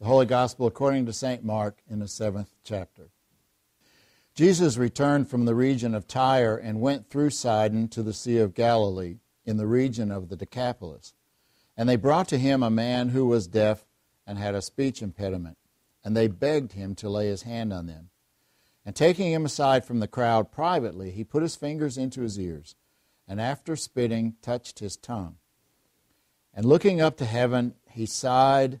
The Holy Gospel according to St. Mark in the seventh chapter. Jesus returned from the region of Tyre and went through Sidon to the Sea of Galilee in the region of the Decapolis. And they brought to him a man who was deaf and had a speech impediment, and they begged him to lay his hand on them. And taking him aside from the crowd privately, he put his fingers into his ears, and after spitting, touched his tongue. And looking up to heaven, he sighed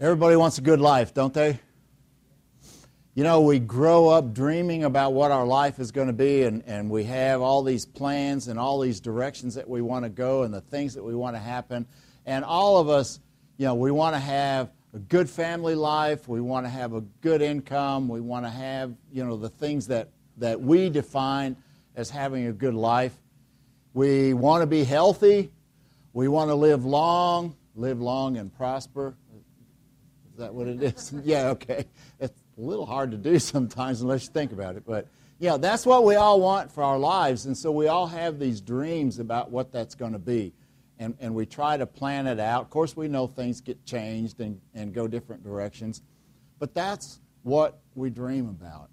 Everybody wants a good life, don't they? you know, we grow up dreaming about what our life is going to be, and, and we have all these plans and all these directions that we want to go and the things that we want to happen. And all of us, you know, we want to have a good family life, we want to have a good income, we want to have, you know, the things that, that we define as having a good life. We want to be healthy, we want to live long, live long and prosper. That what it is? yeah, okay. It's, a little hard to do sometimes unless you think about it. But yeah, that's what we all want for our lives. And so we all have these dreams about what that's going to be. And, and we try to plan it out. Of course, we know things get changed and, and go different directions. But that's what we dream about.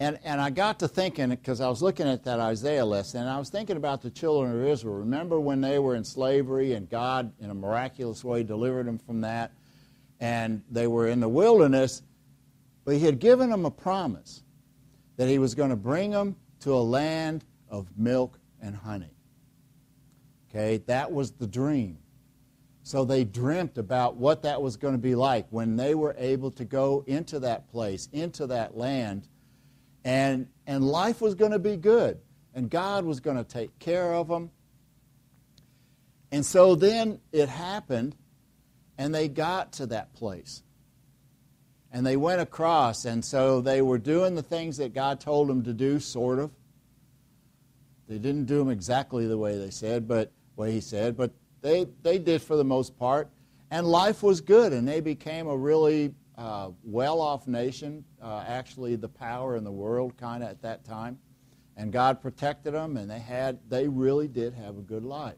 And, and I got to thinking, because I was looking at that Isaiah list, and I was thinking about the children of Israel. Remember when they were in slavery and God, in a miraculous way, delivered them from that? and they were in the wilderness, but he had given them a promise that he was going to bring them to a land of milk and honey. Okay, that was the dream. So they dreamt about what that was going to be like when they were able to go into that place, into that land, and, and life was going to be good, and God was going to take care of them. And so then it happened and they got to that place. And they went across, and so they were doing the things that God told them to do, sort of. They didn't do them exactly the way they said, but way He said, but they, they did for the most part. And life was good, and they became a really uh, well off nation, uh, actually, the power in the world kind of at that time. And God protected them, and they, had, they really did have a good life.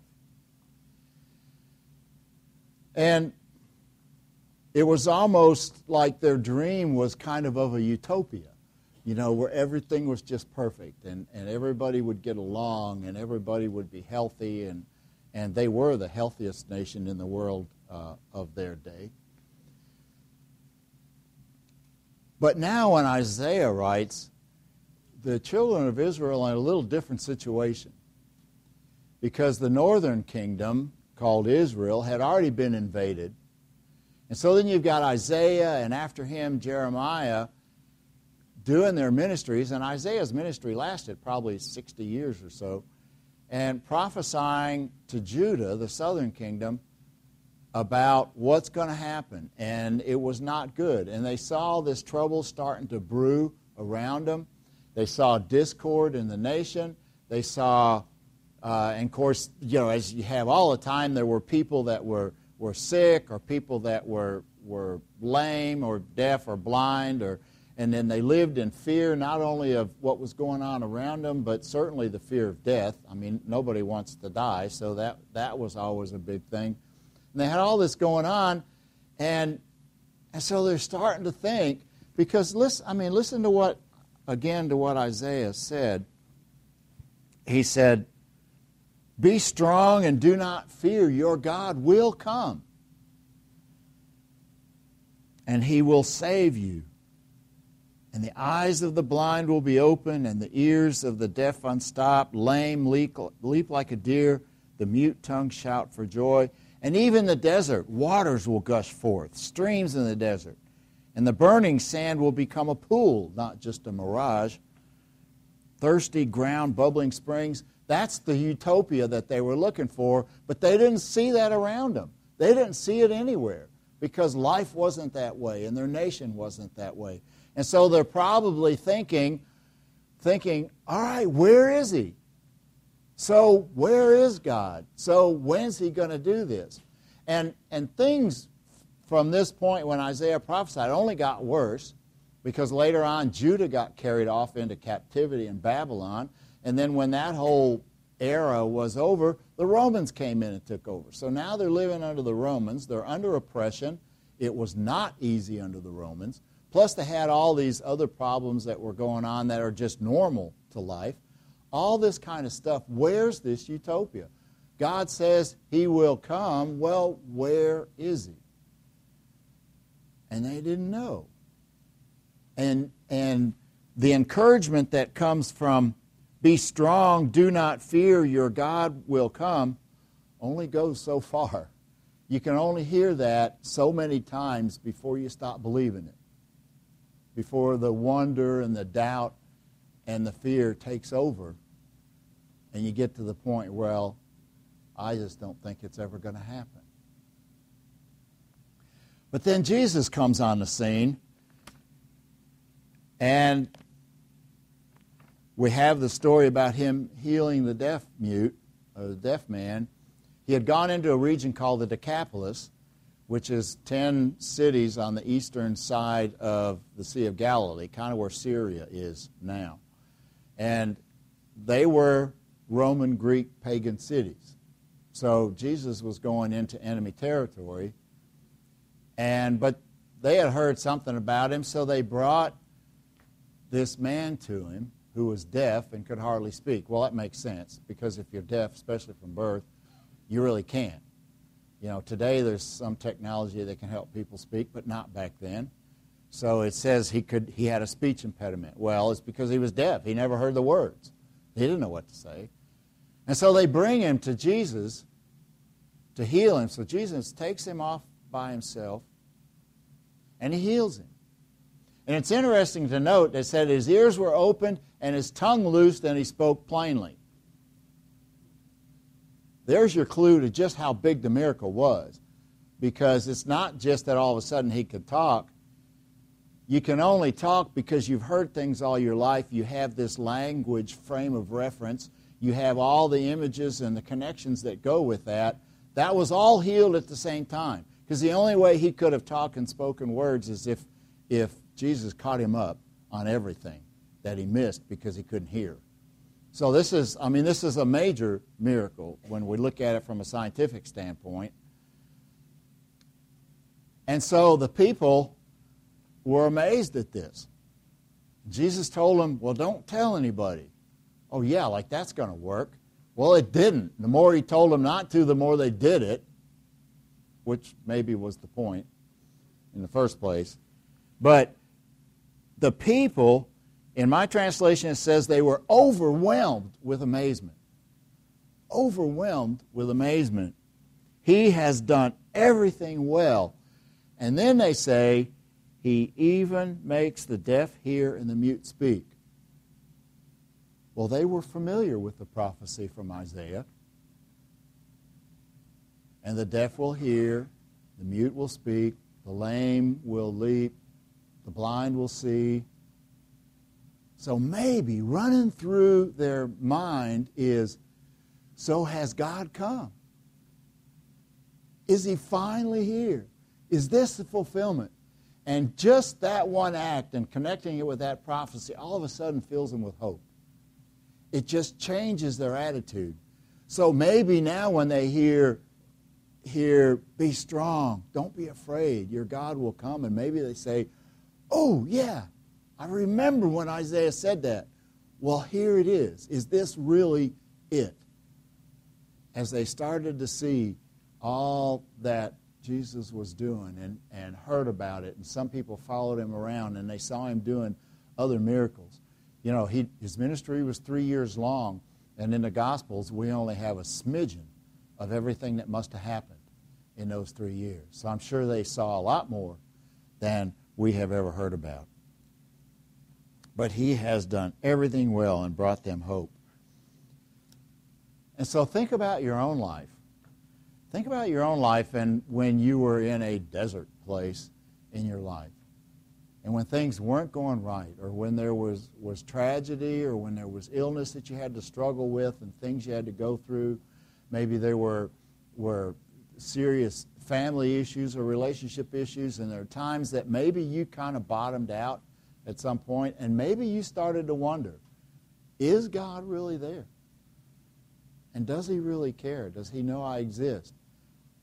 And it was almost like their dream was kind of of a utopia, you know, where everything was just perfect and, and everybody would get along and everybody would be healthy, and, and they were the healthiest nation in the world uh, of their day. But now, when Isaiah writes, the children of Israel are in a little different situation because the northern kingdom, called Israel, had already been invaded and so then you've got Isaiah and after him Jeremiah doing their ministries. And Isaiah's ministry lasted probably 60 years or so. And prophesying to Judah, the southern kingdom, about what's going to happen. And it was not good. And they saw this trouble starting to brew around them. They saw discord in the nation. They saw, uh, and of course, you know, as you have all the time, there were people that were were sick or people that were, were lame or deaf or blind or and then they lived in fear not only of what was going on around them but certainly the fear of death i mean nobody wants to die so that, that was always a big thing and they had all this going on and and so they're starting to think because listen i mean listen to what again to what isaiah said he said be strong and do not fear. Your God will come. And he will save you. And the eyes of the blind will be open, and the ears of the deaf unstopped. Lame leap, leap like a deer, the mute tongue shout for joy. And even the desert, waters will gush forth, streams in the desert. And the burning sand will become a pool, not just a mirage. Thirsty ground, bubbling springs. That's the utopia that they were looking for, but they didn't see that around them. They didn't see it anywhere. because life wasn't that way and their nation wasn't that way. And so they're probably thinking, thinking, all right, where is he? So where is God? So when's he going to do this? And, and things from this point when Isaiah prophesied only got worse because later on Judah got carried off into captivity in Babylon. And then when that whole era was over, the Romans came in and took over. So now they're living under the Romans. They're under oppression. It was not easy under the Romans. Plus, they had all these other problems that were going on that are just normal to life. All this kind of stuff. Where's this utopia? God says He will come. Well, where is He? And they didn't know. And, and the encouragement that comes from be strong, do not fear, your God will come, only goes so far. You can only hear that so many times before you stop believing it, before the wonder and the doubt and the fear takes over, and you get to the point, well, I just don't think it's ever going to happen. But then Jesus comes on the scene, and we have the story about him healing the deaf mute, or the deaf man. He had gone into a region called the Decapolis, which is 10 cities on the eastern side of the Sea of Galilee, kind of where Syria is now. And they were Roman, Greek, pagan cities. So Jesus was going into enemy territory. And but they had heard something about him, so they brought this man to him who was deaf and could hardly speak. Well, that makes sense because if you're deaf, especially from birth, you really can't. You know, today there's some technology that can help people speak, but not back then. So it says he could he had a speech impediment. Well, it's because he was deaf. He never heard the words. He didn't know what to say. And so they bring him to Jesus to heal him. So Jesus takes him off by himself and he heals him. And it's interesting to note that said his ears were opened and his tongue loosed and he spoke plainly. There's your clue to just how big the miracle was. Because it's not just that all of a sudden he could talk. You can only talk because you've heard things all your life. You have this language frame of reference. You have all the images and the connections that go with that. That was all healed at the same time. Because the only way he could have talked and spoken words is if, if Jesus caught him up on everything that he missed because he couldn't hear. So this is, I mean, this is a major miracle when we look at it from a scientific standpoint. And so the people were amazed at this. Jesus told them, Well, don't tell anybody. Oh, yeah, like that's going to work. Well, it didn't. The more he told them not to, the more they did it, which maybe was the point in the first place. But the people, in my translation, it says they were overwhelmed with amazement. Overwhelmed with amazement. He has done everything well. And then they say, He even makes the deaf hear and the mute speak. Well, they were familiar with the prophecy from Isaiah. And the deaf will hear, the mute will speak, the lame will leap, the blind will see. So maybe running through their mind is so has God come? Is he finally here? Is this the fulfillment? And just that one act and connecting it with that prophecy all of a sudden fills them with hope. It just changes their attitude. So maybe now when they hear, hear, be strong, don't be afraid, your God will come, and maybe they say, Oh, yeah, I remember when Isaiah said that. Well, here it is. Is this really it? As they started to see all that Jesus was doing and, and heard about it, and some people followed him around and they saw him doing other miracles. You know, he, his ministry was three years long, and in the Gospels, we only have a smidgen of everything that must have happened in those three years. So I'm sure they saw a lot more than we have ever heard about. But he has done everything well and brought them hope. And so think about your own life. Think about your own life and when you were in a desert place in your life. And when things weren't going right, or when there was, was tragedy, or when there was illness that you had to struggle with and things you had to go through, maybe there were, were serious family issues or relationship issues, and there are times that maybe you kind of bottomed out at some point, and maybe you started to wonder is God really there? And does He really care? Does He know I exist?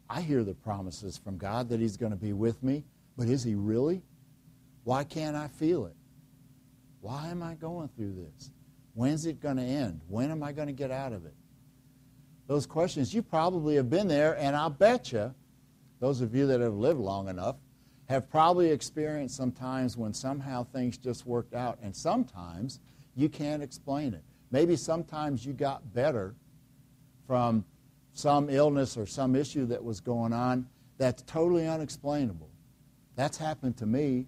I hear the promises from God that He's going to be with me, but is He really? Why can't I feel it? Why am I going through this? When's it going to end? When am I going to get out of it? Those questions, you probably have been there, and I'll bet you, those of you that have lived long enough, have probably experienced some times when somehow things just worked out, and sometimes you can't explain it. Maybe sometimes you got better from some illness or some issue that was going on that's totally unexplainable. That's happened to me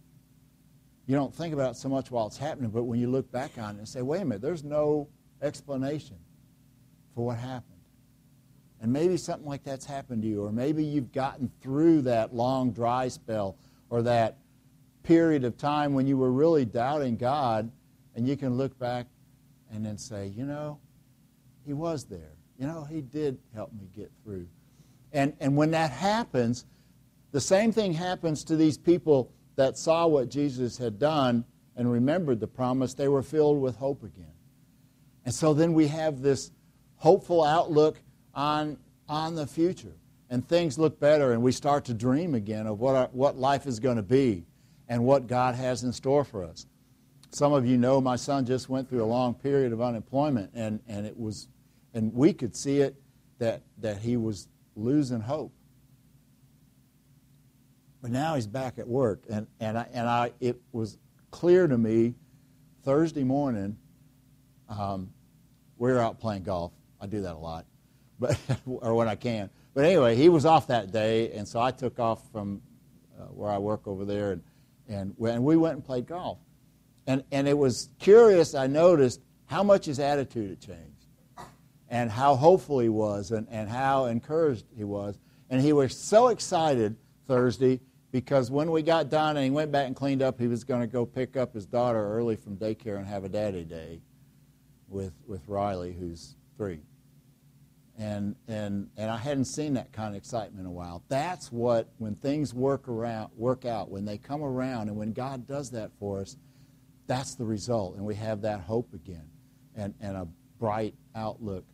you don't think about it so much while it's happening, but when you look back on it and say, wait a minute, there's no explanation for what happened. And maybe something like that's happened to you, or maybe you've gotten through that long dry spell or that period of time when you were really doubting God, and you can look back and then say, you know, He was there. You know, He did help me get through. And, and when that happens, the same thing happens to these people that saw what Jesus had done and remembered the promise, they were filled with hope again. And so then we have this hopeful outlook on, on the future. And things look better, and we start to dream again of what, our, what life is going to be and what God has in store for us. Some of you know my son just went through a long period of unemployment, and, and it was, and we could see it that, that he was losing hope. But now he's back at work, and, and, I, and I, it was clear to me Thursday morning. Um, we are out playing golf. I do that a lot, but or when I can. But anyway, he was off that day, and so I took off from uh, where I work over there, and and, and we went and played golf. And and it was curious. I noticed how much his attitude had changed, and how hopeful he was, and, and how encouraged he was. And he was so excited Thursday because when we got done and he went back and cleaned up, he was going to go pick up his daughter early from daycare and have a daddy day with, with Riley, who's three. And, and, and I hadn't seen that kind of excitement in a while. That's what, when things work, around, work out, when they come around, and when God does that for us, that's the result. And we have that hope again and, and a bright outlook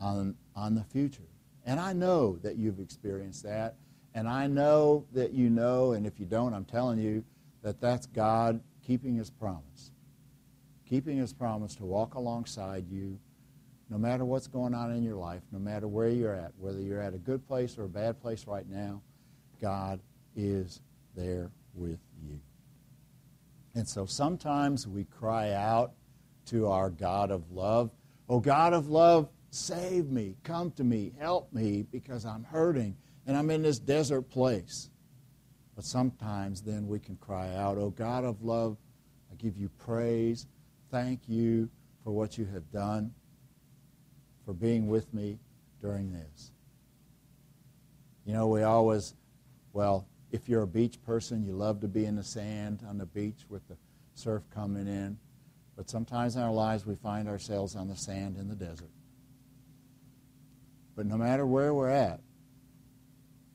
on, on the future. And I know that you've experienced that. And I know that you know, and if you don't, I'm telling you that that's God keeping his promise. Keeping his promise to walk alongside you no matter what's going on in your life, no matter where you're at, whether you're at a good place or a bad place right now, God is there with you. And so sometimes we cry out to our God of love, Oh, God of love, save me, come to me, help me because I'm hurting and I'm in this desert place. But sometimes then we can cry out, Oh God of love, I give you praise. Thank you for what you have done, for being with me during this. You know, we always, well, if you're a beach person, you love to be in the sand on the beach with the surf coming in. But sometimes in our lives, we find ourselves on the sand in the desert. But no matter where we're at,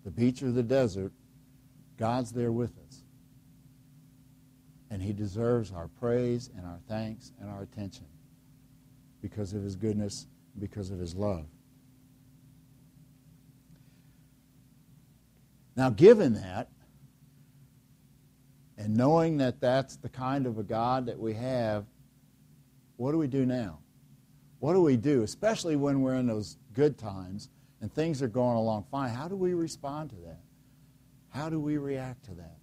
the beach or the desert, God's there with us. And He deserves our praise and our thanks and our attention because of His goodness, because of His love. Now, given that, and knowing that that's the kind of a God that we have, what do we do now? What do we do, especially when we're in those good times and things are going along fine, how do we respond to that? How do we react to that?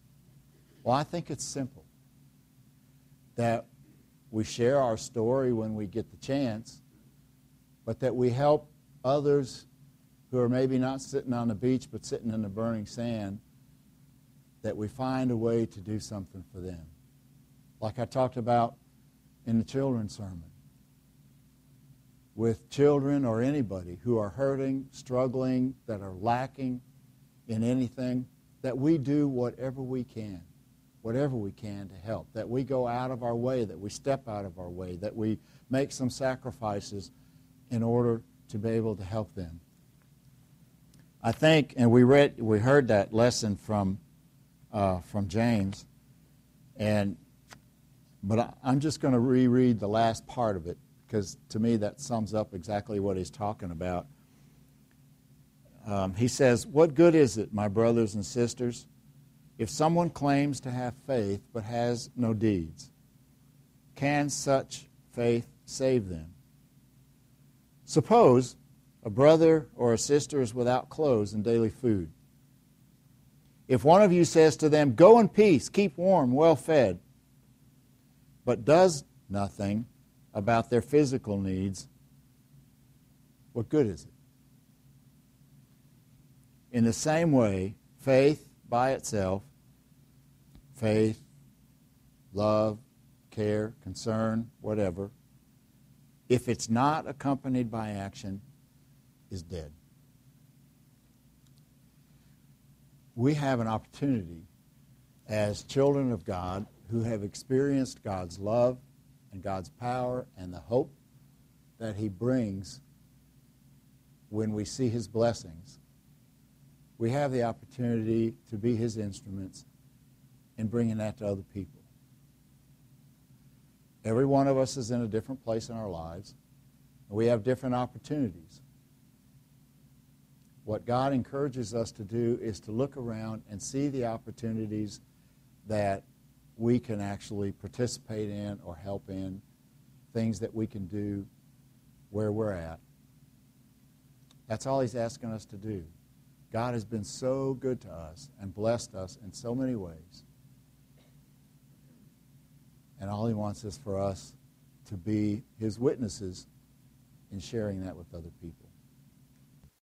Well, I think it's simple. That we share our story when we get the chance, but that we help others who are maybe not sitting on the beach but sitting in the burning sand, that we find a way to do something for them. Like I talked about in the children's sermon. With children or anybody who are hurting, struggling, that are lacking in anything, that we do whatever we can, whatever we can to help, that we go out of our way, that we step out of our way, that we make some sacrifices in order to be able to help them. I think, and we read, we heard that lesson from uh, from James, and but I, I'm just going to reread the last part of it because to me that sums up exactly what he's talking about. Um, he says, What good is it, my brothers and sisters, if someone claims to have faith but has no deeds? Can such faith save them? Suppose a brother or a sister is without clothes and daily food. If one of you says to them, Go in peace, keep warm, well fed, but does nothing, about their physical needs, what good is it? In the same way, faith by itself, faith, love, care, concern, whatever, if it's not accompanied by action, is dead. We have an opportunity as children of God who have experienced God's love and God's power and the hope that He brings when we see His blessings, we have the opportunity to be His instruments in bringing that to other people. Every one of us is in a different place in our lives, and we have different opportunities. What God encourages us to do is to look around and see the opportunities that we can actually participate in or help in, things that we can do where we're at. That's all he's asking us to do. God has been so good to us and blessed us in so many ways. And all he wants is for us to be his witnesses in sharing that with other people.